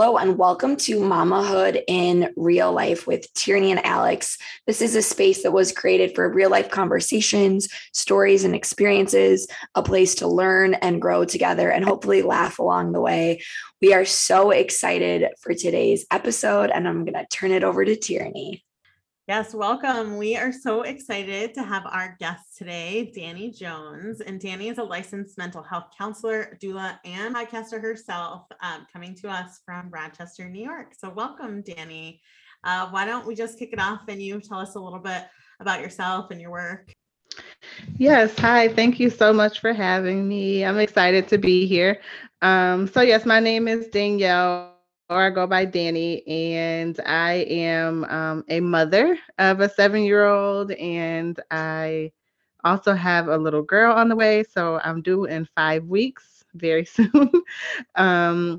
Hello and welcome to Mamahood in Real Life with Tierney and Alex. This is a space that was created for real life conversations, stories, and experiences, a place to learn and grow together and hopefully laugh along the way. We are so excited for today's episode, and I'm going to turn it over to Tierney. Yes, welcome. We are so excited to have our guest today, Danny Jones. And Danny is a licensed mental health counselor, doula, and podcaster herself, um, coming to us from Rochester, New York. So, welcome, Danny. Uh, why don't we just kick it off and you tell us a little bit about yourself and your work? Yes, hi. Thank you so much for having me. I'm excited to be here. Um, so, yes, my name is Danielle or I go by Danny, and I am um, a mother of a seven year old, and I also have a little girl on the way. So I'm due in five weeks very soon. um,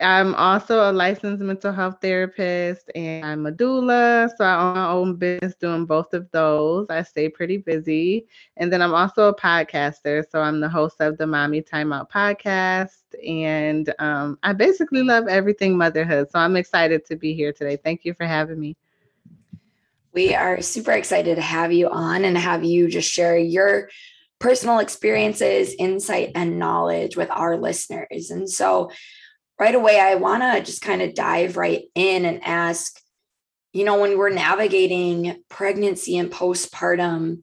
I'm also a licensed mental health therapist and I'm a doula. So I own my own business doing both of those. I stay pretty busy. And then I'm also a podcaster. So I'm the host of the Mommy Timeout podcast. And um, I basically love everything motherhood. So I'm excited to be here today. Thank you for having me. We are super excited to have you on and have you just share your personal experiences, insight, and knowledge with our listeners. And so, right away, I want to just kind of dive right in and ask you know, when we're navigating pregnancy and postpartum,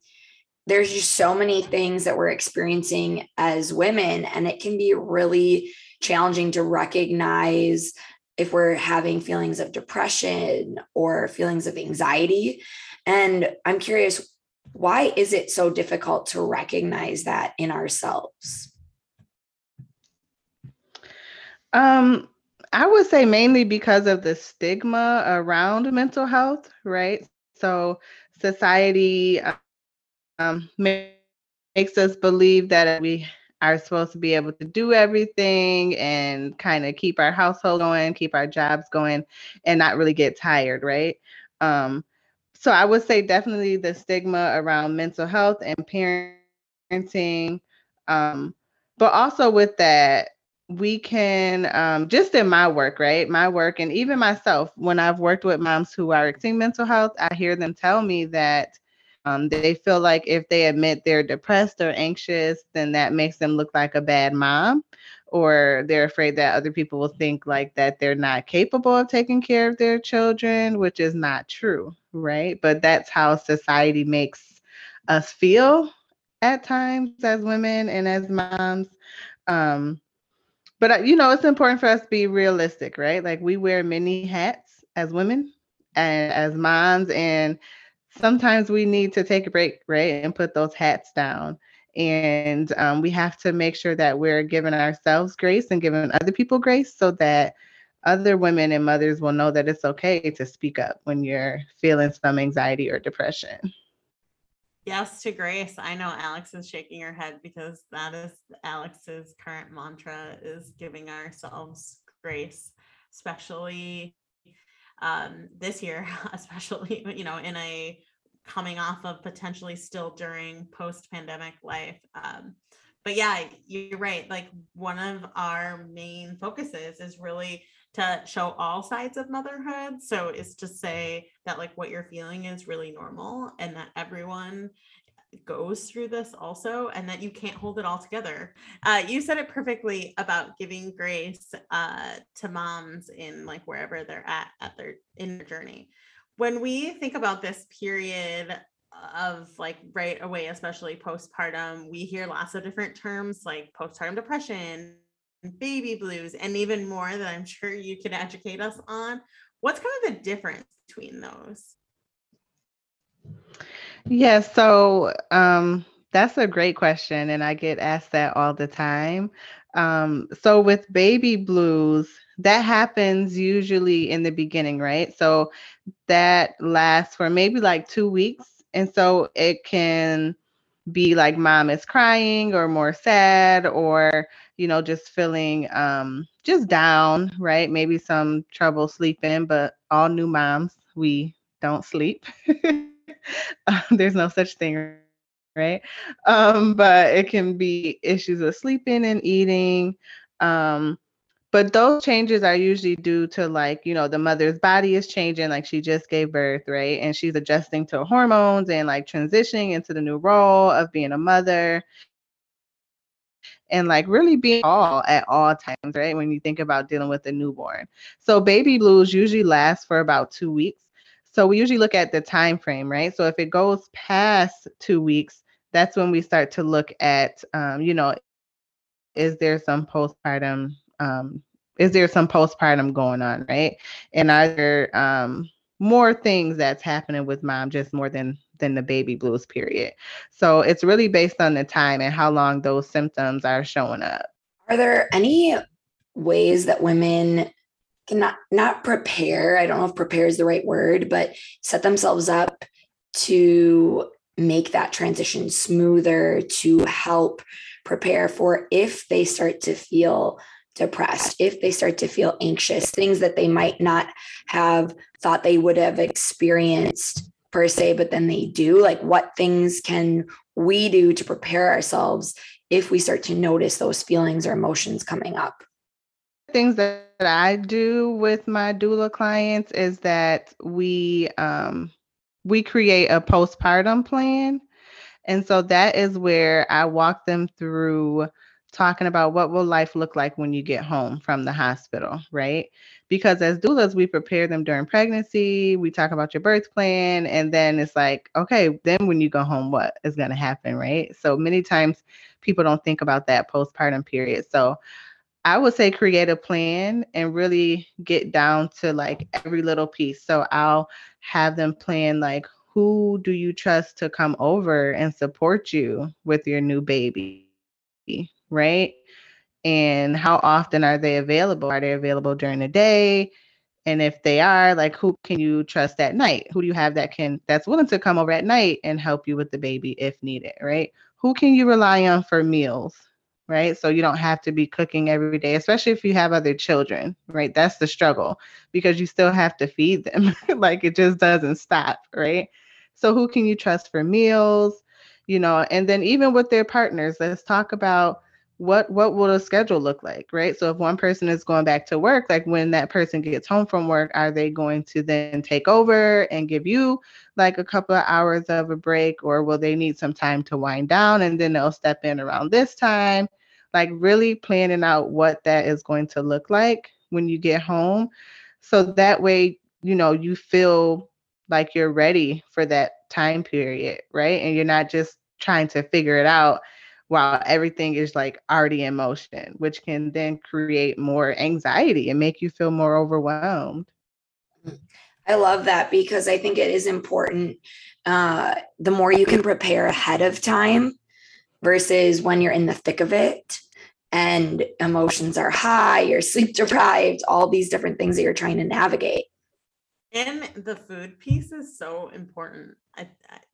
there's just so many things that we're experiencing as women, and it can be really challenging to recognize if we're having feelings of depression or feelings of anxiety. And I'm curious, why is it so difficult to recognize that in ourselves? Um, I would say mainly because of the stigma around mental health, right? So society um, makes us believe that we are supposed to be able to do everything and kind of keep our household going, keep our jobs going, and not really get tired, right? Um, so I would say definitely the stigma around mental health and parenting. Um, but also with that, we can um, just in my work, right? My work, and even myself, when I've worked with moms who are experiencing mental health, I hear them tell me that um, they feel like if they admit they're depressed or anxious, then that makes them look like a bad mom, or they're afraid that other people will think like that they're not capable of taking care of their children, which is not true, right? But that's how society makes us feel at times as women and as moms. Um, but uh, you know, it's important for us to be realistic, right? Like we wear many hats as women and as moms, and sometimes we need to take a break, right, and put those hats down. And um, we have to make sure that we're giving ourselves grace and giving other people grace so that other women and mothers will know that it's okay to speak up when you're feeling some anxiety or depression. Yes to grace. I know Alex is shaking her head because that is Alex's current mantra is giving ourselves grace, especially um, this year, especially, you know, in a coming off of potentially still during post pandemic life. Um, but yeah, you're right. Like one of our main focuses is really to show all sides of motherhood. So it's to say that like what you're feeling is really normal and that everyone goes through this also and that you can't hold it all together. Uh, you said it perfectly about giving grace uh, to moms in like wherever they're at at their in their journey. When we think about this period of like right away, especially postpartum, we hear lots of different terms like postpartum depression, baby blues, and even more that I'm sure you can educate us on. What's kind of the difference between those? Yeah, so um, that's a great question, and I get asked that all the time. Um, so with baby blues, that happens usually in the beginning, right? So that lasts for maybe like two weeks, and so it can be like mom is crying or more sad or you know just feeling um just down right? Maybe some trouble sleeping but all new moms we don't sleep. There's no such thing right? Um but it can be issues with sleeping and eating. Um but those changes are usually due to like you know the mother's body is changing like she just gave birth right? And she's adjusting to hormones and like transitioning into the new role of being a mother. And like really being all at all times right? When you think about dealing with a newborn. So baby blues usually last for about two weeks. So we usually look at the time frame right? So if it goes past two weeks that's when we start to look at um, you know is there some postpartum um, is there some postpartum going on, right? And are there um, more things that's happening with mom, just more than than the baby blues period. So it's really based on the time and how long those symptoms are showing up. Are there any ways that women can not not prepare? I don't know if prepare is the right word, but set themselves up to make that transition smoother to help prepare for if they start to feel depressed, if they start to feel anxious, things that they might not have thought they would have experienced per se, but then they do. Like, what things can we do to prepare ourselves if we start to notice those feelings or emotions coming up? Things that I do with my doula clients is that we um, we create a postpartum plan. And so that is where I walk them through talking about what will life look like when you get home from the hospital, right? Because as doulas, we prepare them during pregnancy, we talk about your birth plan, and then it's like, okay, then when you go home, what is going to happen, right? So many times people don't think about that postpartum period. So I would say create a plan and really get down to like every little piece. So I'll have them plan like who do you trust to come over and support you with your new baby? Right. And how often are they available? Are they available during the day? And if they are, like who can you trust at night? Who do you have that can that's willing to come over at night and help you with the baby if needed, right? Who can you rely on for meals? right? So you don't have to be cooking every day, especially if you have other children, right? That's the struggle because you still have to feed them. like it just doesn't stop, right? So who can you trust for meals? You know, and then even with their partners, let's talk about what what will the schedule look like, right? So if one person is going back to work, like when that person gets home from work, are they going to then take over and give you like a couple of hours of a break or will they need some time to wind down and then they'll step in around this time? Like really planning out what that is going to look like when you get home. So that way, you know, you feel like you're ready for that time period, right? And you're not just trying to figure it out while everything is like already in motion, which can then create more anxiety and make you feel more overwhelmed. I love that because I think it is important. Uh, the more you can prepare ahead of time versus when you're in the thick of it and emotions are high, you're sleep deprived, all these different things that you're trying to navigate. And the food piece is so important. I,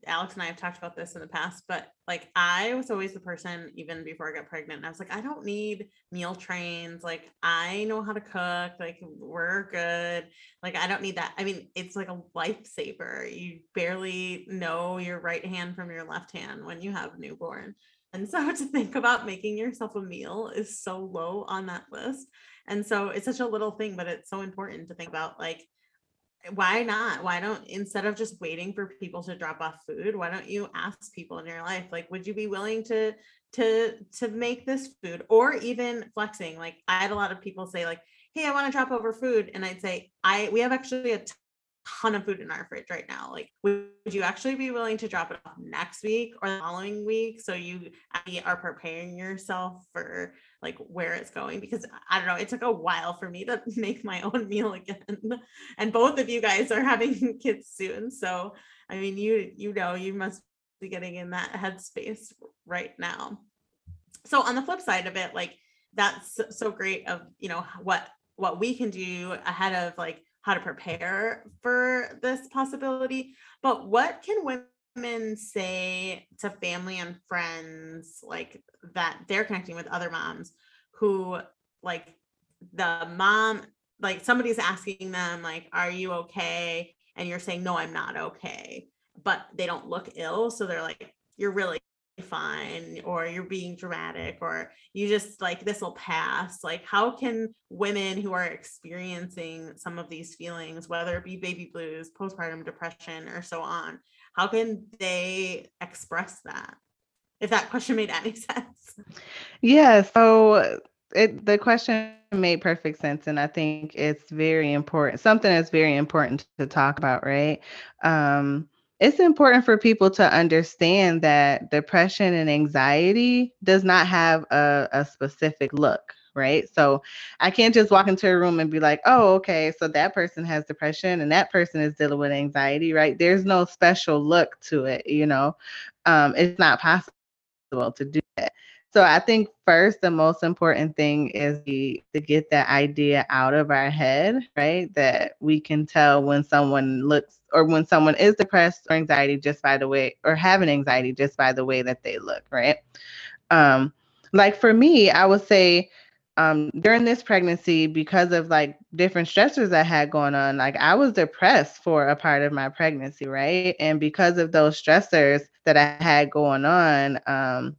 Alex and I have talked about this in the past, but like I was always the person, even before I got pregnant, I was like, I don't need meal trains. Like I know how to cook. Like we're good. Like I don't need that. I mean, it's like a lifesaver. You barely know your right hand from your left hand when you have newborn. And so to think about making yourself a meal is so low on that list. And so it's such a little thing, but it's so important to think about like why not? Why don't instead of just waiting for people to drop off food why don't you ask people in your life like would you be willing to to to make this food? Or even flexing like i had a lot of people say like hey i want to drop over food and i'd say i we have actually a ton of food in our fridge right now. Like, would you actually be willing to drop it off next week or the following week so you are preparing yourself for like where it's going? Because I don't know, it took a while for me to make my own meal again. And both of you guys are having kids soon. So, I mean, you you know, you must be getting in that headspace right now. So, on the flip side of it, like that's so great of, you know, what what we can do ahead of like how to prepare for this possibility. But what can women say to family and friends like that they're connecting with other moms who like the mom like somebody's asking them like are you okay and you're saying no i'm not okay but they don't look ill so they're like you're really fine or you're being dramatic or you just like this will pass. Like how can women who are experiencing some of these feelings whether it be baby blues postpartum depression or so on how can they express that? If that question made any sense. Yeah so it the question made perfect sense and i think it's very important something that's very important to talk about right? Um it's important for people to understand that depression and anxiety does not have a, a specific look right? So i can't just walk into a room and be like oh okay so that person has depression and that person is dealing with anxiety right? There's no special look to it you know? Um, it's not possible to do that so I think first the most important thing is the, to get that idea out of our head, right? That we can tell when someone looks or when someone is depressed or anxiety just by the way or having anxiety just by the way that they look, right? Um like for me, I would say um, during this pregnancy, because of like different stressors I had going on, like I was depressed for a part of my pregnancy, right? And because of those stressors that I had going on, um,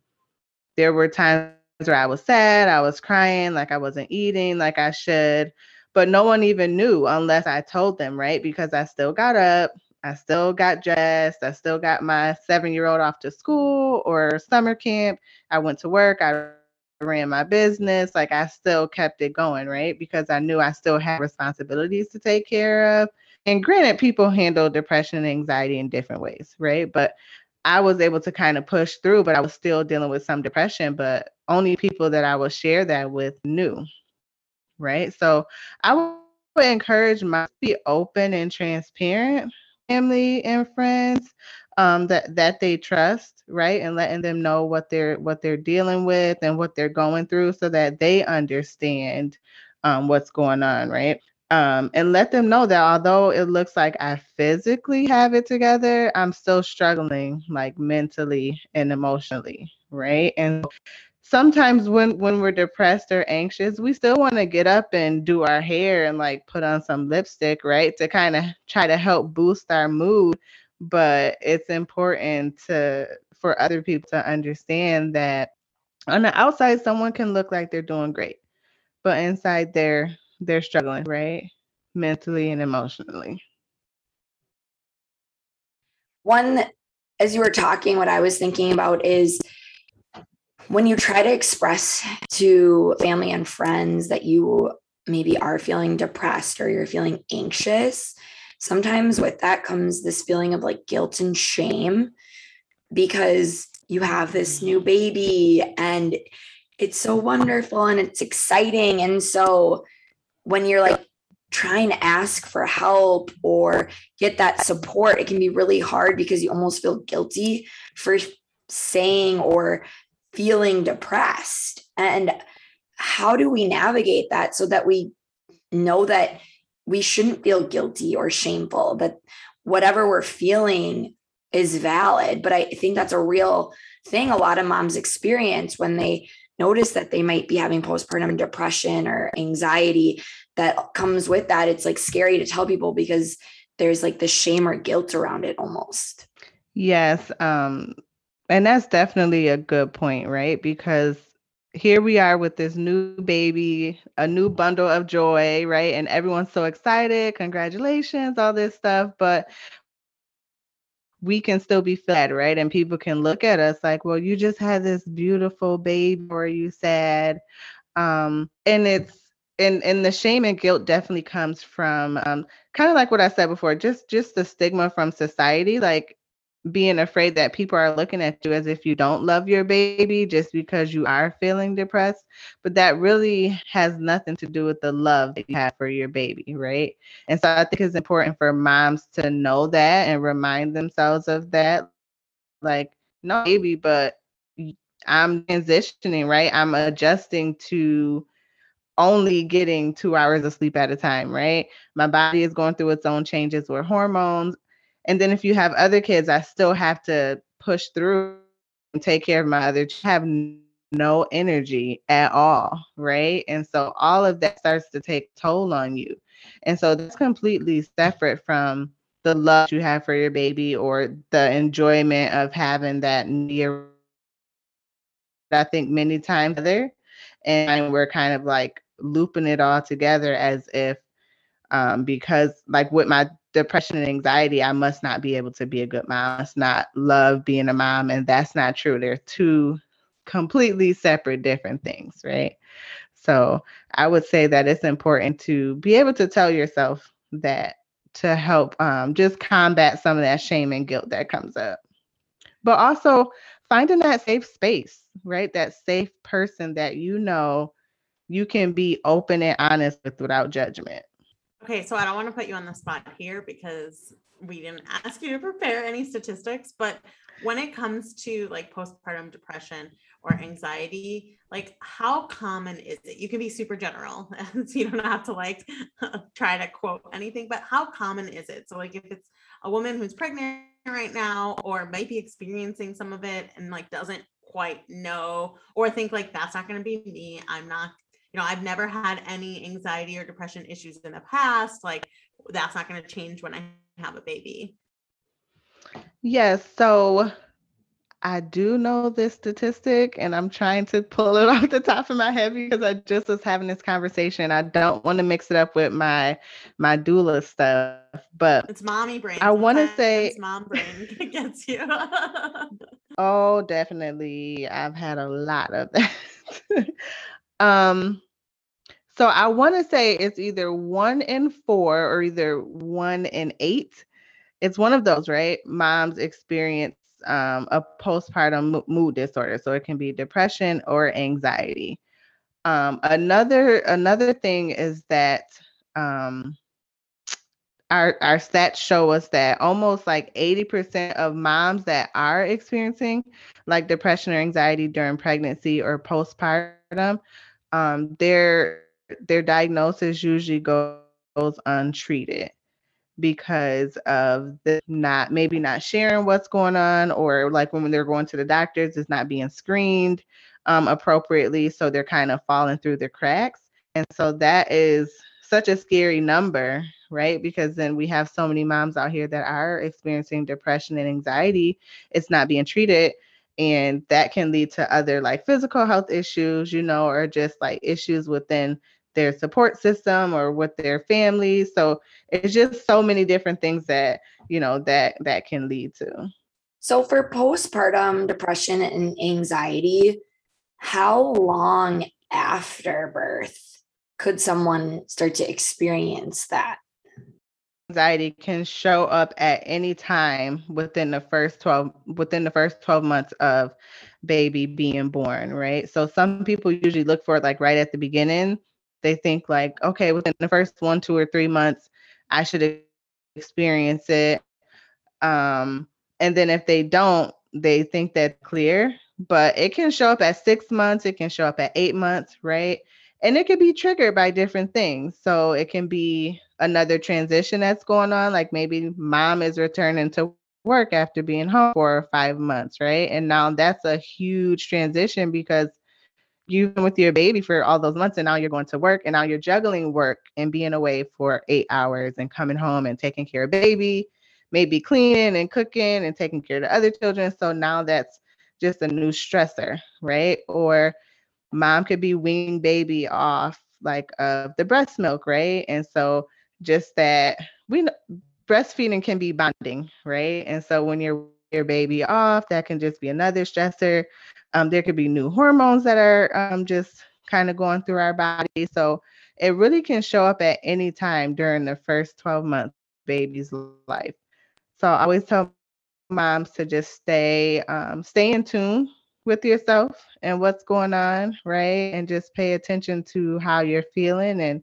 there were times where I was sad, I was crying, like I wasn't eating like I should, but no one even knew unless I told them, right? Because I still got up, I still got dressed, I still got my seven year old off to school or summer camp. I went to work, I ran my business, like I still kept it going, right? Because I knew I still had responsibilities to take care of. And granted, people handle depression and anxiety in different ways, right? But I was able to kind of push through, but I was still dealing with some depression, but only people that I would share that with knew. Right. So I would encourage my be open and transparent family and friends um, that that they trust, right, and letting them know what they're what they're dealing with and what they're going through, so that they understand um, what's going on, right um, and let them know that although it looks like I physically have it together, I'm still struggling like mentally and emotionally, right? And sometimes when when we're depressed or anxious, we still want to get up and do our hair and like put on some lipstick, right? To kind of try to help boost our mood, but it's important to for other people to understand that on the outside someone can look like they're doing great, but inside they're they're struggling, right? Mentally and emotionally. One, as you were talking, what I was thinking about is when you try to express to family and friends that you maybe are feeling depressed or you're feeling anxious, sometimes with that comes this feeling of like guilt and shame because you have this new baby and it's so wonderful and it's exciting. And so when you're like trying to ask for help or get that support, it can be really hard because you almost feel guilty for saying or feeling depressed. And how do we navigate that so that we know that we shouldn't feel guilty or shameful, that whatever we're feeling is valid? But I think that's a real thing a lot of moms experience when they notice that they might be having postpartum depression or anxiety that comes with that it's like scary to tell people because there's like the shame or guilt around it almost yes um and that's definitely a good point right because here we are with this new baby, a new bundle of joy, right? And everyone's so excited. Congratulations, all this stuff. But we can still be fed, right? And people can look at us like, well, you just had this beautiful baby, or you sad. Um, and it's and and the shame and guilt definitely comes from um, kind of like what I said before, just just the stigma from society. Like being afraid that people are looking at you as if you don't love your baby just because you are feeling depressed. But that really has nothing to do with the love that you have for your baby, right? And so I think it's important for moms to know that and remind themselves of that. Like, no, baby, but I'm transitioning, right? I'm adjusting to only getting two hours of sleep at a time, right? My body is going through its own changes with hormones. And then if you have other kids, I still have to push through and take care of my other have no energy at all, right? And so all of that starts to take toll on you. And so that's completely separate from the love you have for your baby or the enjoyment of having that near I think many times other, and we're kind of like looping it all together as if um, because like with my depression and anxiety, I must not be able to be a good mom. I must not love being a mom. And that's not true. They're two completely separate, different things, right? So I would say that it's important to be able to tell yourself that to help um, just combat some of that shame and guilt that comes up. But also finding that safe space, right? That safe person that you know you can be open and honest with without judgment. Okay, so I don't want to put you on the spot here because we didn't ask you to prepare any statistics, but when it comes to like postpartum depression or anxiety, like how common is it? You can be super general, so you don't have to like try to quote anything, but how common is it? So like if it's a woman who's pregnant right now or might be experiencing some of it and like doesn't quite know or think like that's not going to be me, I'm not you know, I've never had any anxiety or depression issues in the past. Like that's not going to change when I have a baby. Yes. So I do know this statistic and I'm trying to pull it off the top of my head because I just was having this conversation. I don't want to mix it up with my my doula stuff, but it's mommy brain. I want to say mom brain gets you. oh, definitely. I've had a lot of that. um so I want to say it's either one in four or either one in eight. It's one of those, right? Moms experience um, a postpartum mood disorder, so it can be depression or anxiety. Um, another another thing is that um, our our stats show us that almost like 80% of moms that are experiencing like depression or anxiety during pregnancy or postpartum, um, they're their diagnosis usually goes untreated because of the not maybe not sharing what's going on or like when they're going to the doctors it's not being screened um, appropriately so they're kind of falling through the cracks. And so that is such a scary number right? Because then we have so many moms out here that are experiencing depression and anxiety. It's not being treated and that can lead to other like physical health issues you know or just like issues within their support system or with their families. So it's just so many different things that, you know, that that can lead to. So for postpartum depression and anxiety, how long after birth could someone start to experience that? Anxiety can show up at any time within the first 12 within the first 12 months of baby being born, right? So some people usually look for it like right at the beginning they think like, okay, within the first one, two, or three months, I should experience it. Um, and then if they don't, they think that's clear, but it can show up at six months, it can show up at eight months, right? And it can be triggered by different things. So it can be another transition that's going on, like maybe mom is returning to work after being home for five months, right? And now that's a huge transition because you've been with your baby for all those months and now you're going to work and now you're juggling work and being away for eight hours and coming home and taking care of baby maybe cleaning and cooking and taking care of the other children so now that's just a new stressor right or mom could be weaning baby off like of the breast milk right and so just that we breastfeeding can be bonding right and so when you're your baby off that can just be another stressor um, there could be new hormones that are um, just kind of going through our body. So it really can show up at any time during the first 12 months baby's life. So I always tell moms to just stay um, stay in tune with yourself and what's going on, right? And just pay attention to how you're feeling and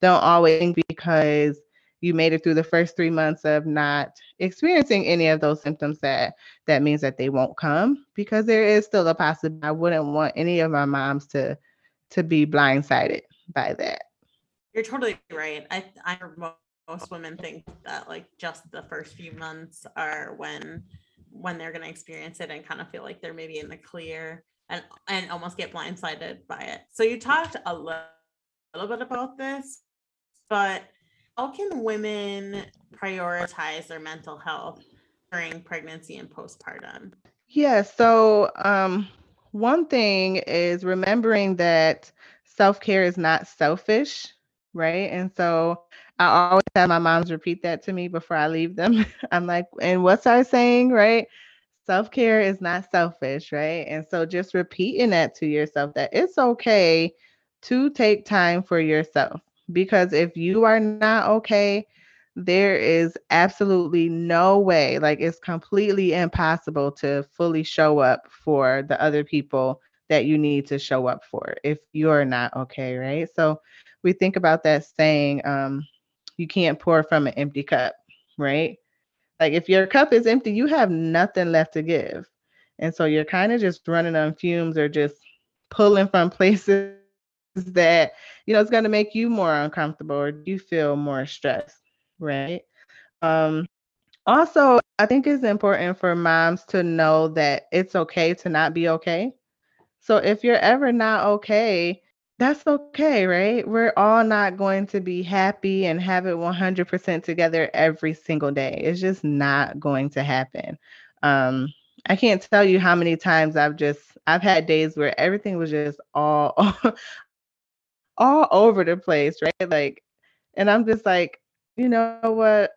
don't always think because you made it through the first three months of not experiencing any of those symptoms that that means that they won't come because there is still a possibility. I wouldn't want any of my moms to to be blindsided by that. You're totally right. I i most women think that like just the first few months are when when they're going to experience it and kind of feel like they're maybe in the clear and and almost get blindsided by it so you talked a little, little bit about this but how can women prioritize their mental health during pregnancy and postpartum? Yeah, so um, one thing is remembering that self care is not selfish, right? And so I always have my moms repeat that to me before I leave them. I'm like, and what's our saying, right? Self care is not selfish, right? And so just repeating that to yourself that it's okay to take time for yourself because if you are not okay, there is absolutely no way, like it's completely impossible to fully show up for the other people that you need to show up for if you're not okay, right? So we think about that saying, um, you can't pour from an empty cup, right? Like if your cup is empty, you have nothing left to give. And so you're kind of just running on fumes or just pulling from places that, you know, it's going to make you more uncomfortable or you feel more stressed right? Um, also, I think it's important for moms to know that it's okay to not be okay. So if you're ever not okay, that's okay, right? We're all not going to be happy and have it 100% together every single day. It's just not going to happen. Um, I can't tell you how many times I've just I've had days where everything was just all all over the place, right? Like and I'm just like you know what?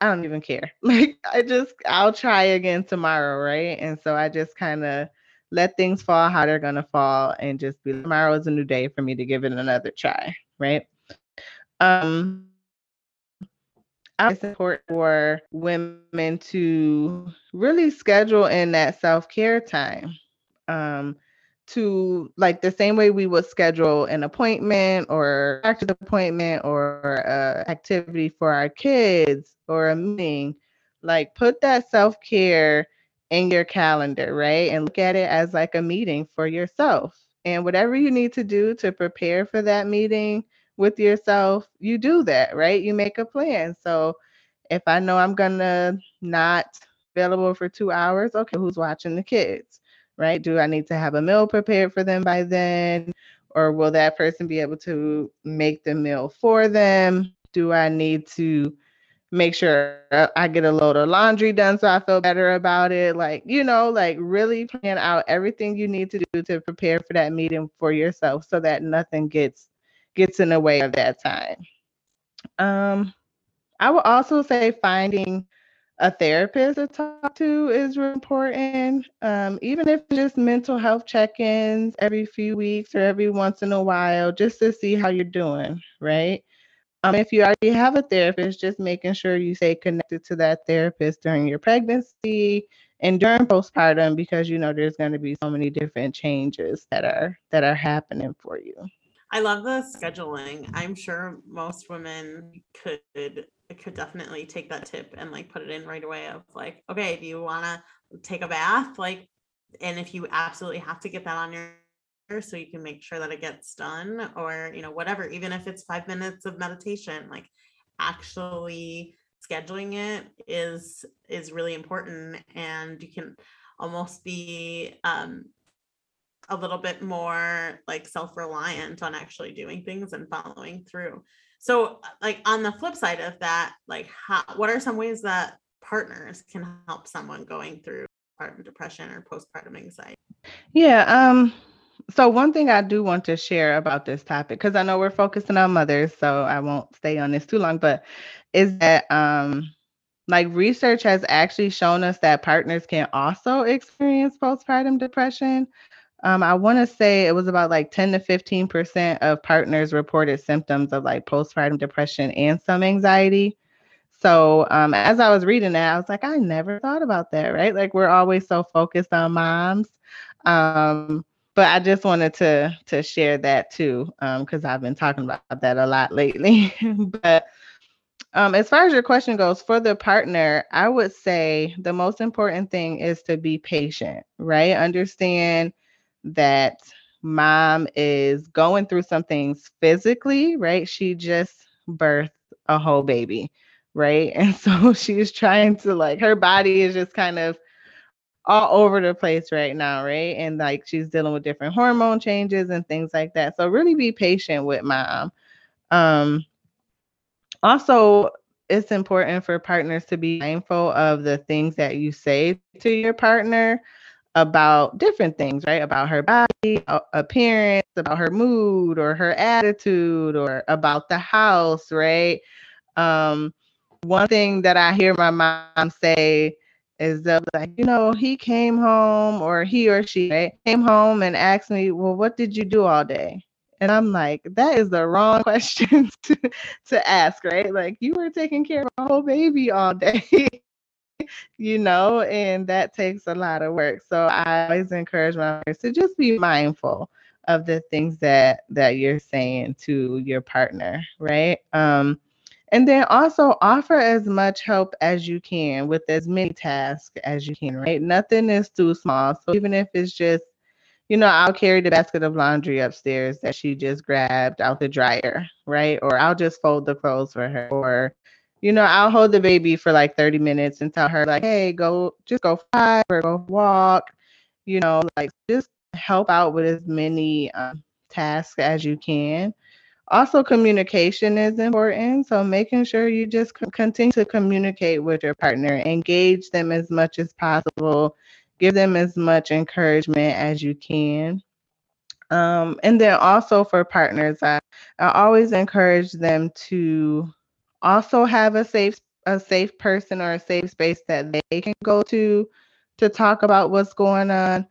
I don't even care. Like I just I'll try again tomorrow, right? And so I just kind of let things fall how they're gonna fall and just be tomorrow is a new day for me to give it another try, right? Um it's important for women to really schedule in that self-care time. Um, to like the same way we would schedule an appointment or doctor's appointment or a activity for our kids or a meeting like put that self-care in your calendar right and look at it as like a meeting for yourself and whatever you need to do to prepare for that meeting with yourself you do that right you make a plan so if i know i'm gonna not available for two hours okay who's watching the kids right? Do I need to have a meal prepared for them by then? Or will that person be able to make the meal for them? Do I need to make sure I get a load of laundry done so I feel better about it? Like, you know, like really plan out everything you need to do to prepare for that meeting for yourself so that nothing gets gets in the way of that time. Um I would also say finding a therapist to talk to is important. Um, even if just mental health check-ins every few weeks or every once in a while, just to see how you're doing, right? Um, if you already have a therapist, just making sure you stay connected to that therapist during your pregnancy and during postpartum, because you know there's going to be so many different changes that are that are happening for you. I love the scheduling. I'm sure most women could could definitely take that tip and like put it in right away of like, okay, do you want to take a bath? Like, and if you absolutely have to get that on your so you can make sure that it gets done or you know whatever even if it's 5 minutes of meditation like actually scheduling it is is really important and you can almost be um a little bit more like self-reliant on actually doing things and following through. So like on the flip side of that like how, what are some ways that partners can help someone going through postpartum depression or postpartum anxiety? Yeah um so one thing i do want to share about this topic because i know we're focusing on mothers so i won't stay on this too long but is that um like research has actually shown us that partners can also experience postpartum depression um, I want to say it was about like 10 to 15% of partners reported symptoms of like postpartum depression and some anxiety. So um, as I was reading that, I was like, I never thought about that, right? Like we're always so focused on moms. Um, but I just wanted to to share that too, because um, I've been talking about that a lot lately. but um, as far as your question goes, for the partner, I would say the most important thing is to be patient, right? Understand that mom is going through some things physically, right? She just birthed a whole baby, right? And so she's trying to like her body is just kind of all over the place right now, right? And like she's dealing with different hormone changes and things like that. So really be patient with mom. Um also it's important for partners to be mindful of the things that you say to your partner about different things, right? About her body, appearance, about her mood or her attitude or about the house, right? Um, one thing that I hear my mom say is that like, you know, he came home or he or she right, came home and asked me, well, what did you do all day? And I'm like, that is the wrong question to, to ask, right? Like you were taking care of a whole baby all day. you know, and that takes a lot of work. So I always encourage my parents to just be mindful of the things that that you're saying to your partner, right? Um, and then also offer as much help as you can with as many tasks as you can, right? Nothing is too small. So even if it's just, you know, I'll carry the basket of laundry upstairs that she just grabbed out the dryer, right? Or I'll just fold the clothes for her, or you know, I'll hold the baby for like 30 minutes and tell her, like, hey, go just go fly or go walk, you know, like just help out with as many um, tasks as you can. Also, communication is important. So, making sure you just continue to communicate with your partner, engage them as much as possible, give them as much encouragement as you can. Um, and then also for partners, I, I always encourage them to also have a safe a safe person or a safe space that they can go to to talk about what's going on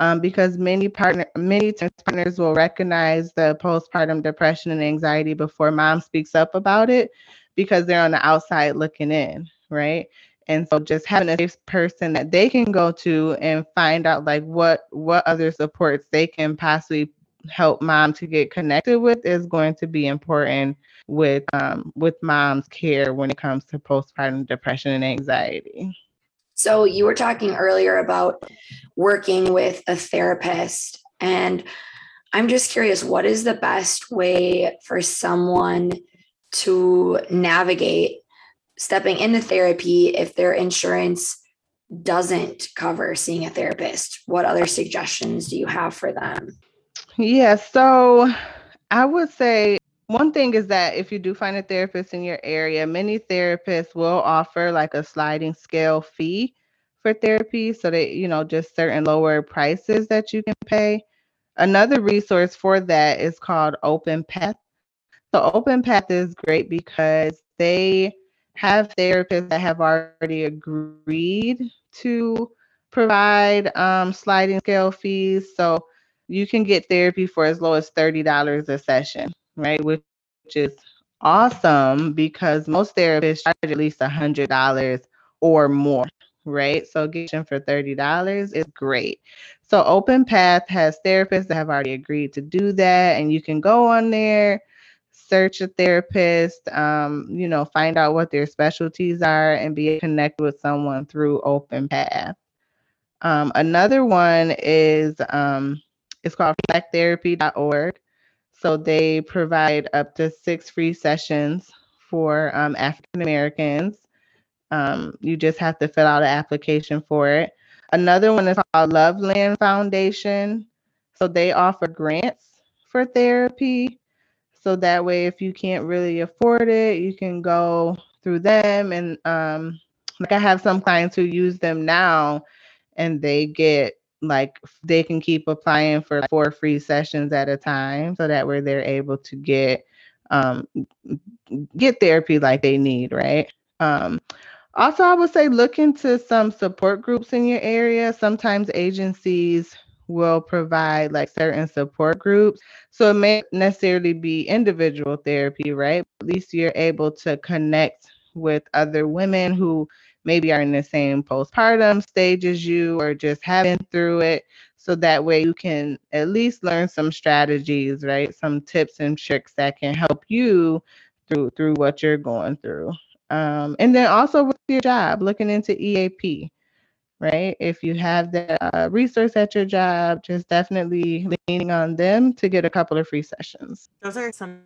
um, because many partner many partners will recognize the postpartum depression and anxiety before mom speaks up about it because they're on the outside looking in right and so just having a safe person that they can go to and find out like what what other supports they can possibly help mom to get connected with is going to be important with um, with mom's care when it comes to postpartum depression and anxiety. So you were talking earlier about working with a therapist and I'm just curious what is the best way for someone to navigate stepping into therapy if their insurance doesn't cover seeing a therapist? What other suggestions do you have for them? Yeah, so I would say one thing is that if you do find a therapist in your area, many therapists will offer like a sliding scale fee for therapy so that you know just certain lower prices that you can pay. Another resource for that is called Open Path. So Open Path is great because they have therapists that have already agreed to provide um, sliding scale fees. So you can get therapy for as low as $30 a session, right? Which is awesome because most therapists charge at least a $100 or more, right? So getting for $30 is great. So Open Path has therapists that have already agreed to do that, and you can go on there, search a therapist, um, you know, find out what their specialties are, and be connected with someone through Open Path. Um, another one is um, it's called reflecttherapy.org. So they provide up to six free sessions for um, African Americans. Um, you just have to fill out an application for it. Another one is called Loveland Foundation. So they offer grants for therapy. So that way, if you can't really afford it, you can go through them. And um, like I have some clients who use them now and they get like they can keep applying for four free sessions at a time so that way they're able to get um get therapy like they need right? Um also i would say look into some support groups in your area. Sometimes agencies will provide like certain support groups. So it may necessarily be individual therapy right? At least you're able to connect with other women who maybe are in the same postpartum stage as you or just having through it. So that way you can at least learn some strategies, right? Some tips and tricks that can help you through through what you're going through. Um, and then also with your job, looking into EAP, right? If you have the uh, resource at your job, just definitely leaning on them to get a couple of free sessions. Those are some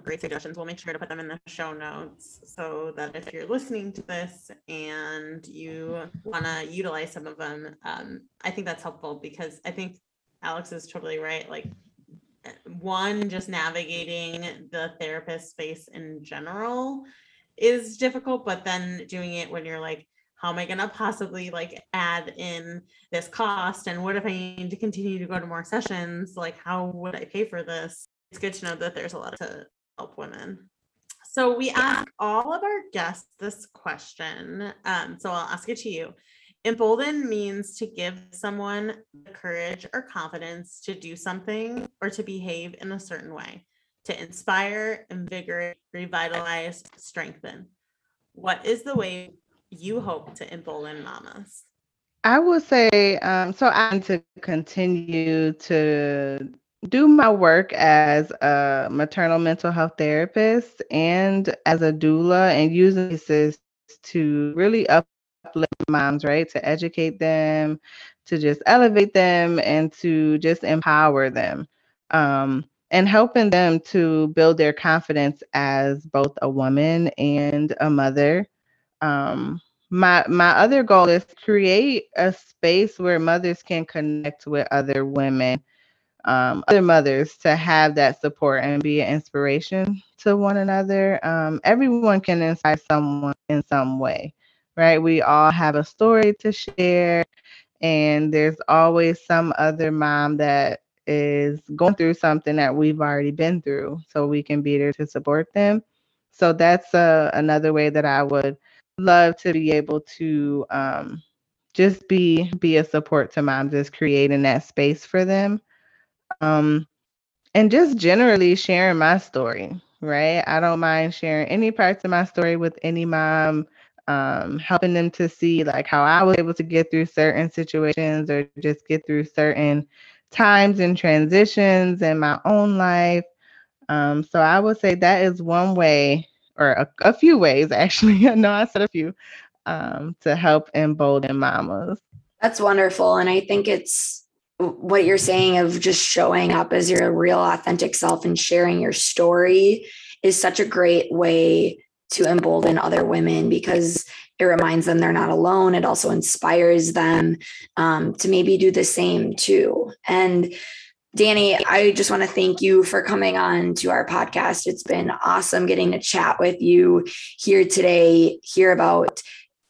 great suggestions. We'll make sure to put them in the show notes so that if you're listening to this and you want to utilize some of them, um, I think that's helpful because I think Alex is totally right. Like, one, just navigating the therapist space in general is difficult, but then doing it when you're like how am I going to possibly like add in this cost? And what if I need to continue to go to more sessions? Like, how would I pay for this? It's good to know that there's a lot to help women. So we ask all of our guests this question. Um, so I'll ask it to you. Embolden means to give someone the courage or confidence to do something or to behave in a certain way, to inspire, invigorate, revitalize, strengthen. What is the way you hope to embolden mamas? I would say, um, so I need to continue to do my work as a maternal mental health therapist and as a doula and using this to really uplift moms, right? To educate them, to just elevate them and to just empower them. Um, and helping them to build their confidence as both a woman and a mother um, my my other goal is create a space where mothers can connect with other women um, other mothers to have that support and be an inspiration to one another. Um, everyone can inspire someone in some way right? We all have a story to share and there's always some other mom that is going through something that we've already been through so we can be there to support them. So that's uh, another way that i would love to be able to um, just be be a support to moms is creating that space for them um, and just generally sharing my story right i don't mind sharing any parts of my story with any mom um, helping them to see like how i was able to get through certain situations or just get through certain times and transitions in my own life um, so i would say that is one way or a, a few ways actually. I know I said a few um, to help embolden mamas. That's wonderful. And I think it's what you're saying of just showing up as your real authentic self and sharing your story is such a great way to embolden other women because it reminds them they're not alone. It also inspires them um, to maybe do the same too. And Danny, I just want to thank you for coming on to our podcast. It's been awesome getting to chat with you here today, hear about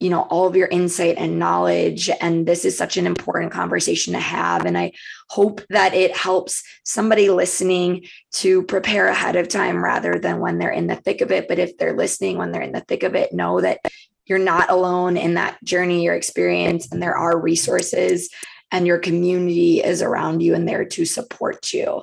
you know all of your insight and knowledge and this is such an important conversation to have and i hope that it helps somebody listening to prepare ahead of time rather than when they're in the thick of it but if they're listening when they're in the thick of it know that you're not alone in that journey your experience and there are resources and your community is around you and there to support you.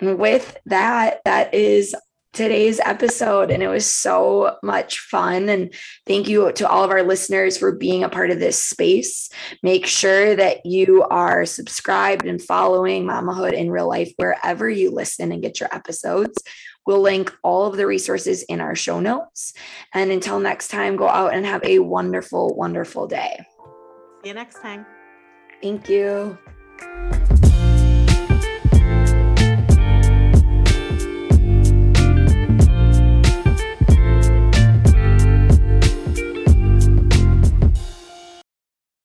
And with that, that is today's episode and it was so much fun. And thank you to all of our listeners for being a part of this space. Make sure that you are subscribed and following mamahood in real life wherever you listen and get your episodes. We'll link all of the resources in our show notes. And until next time go out and have a wonderful wonderful day. See you next time. Thank you.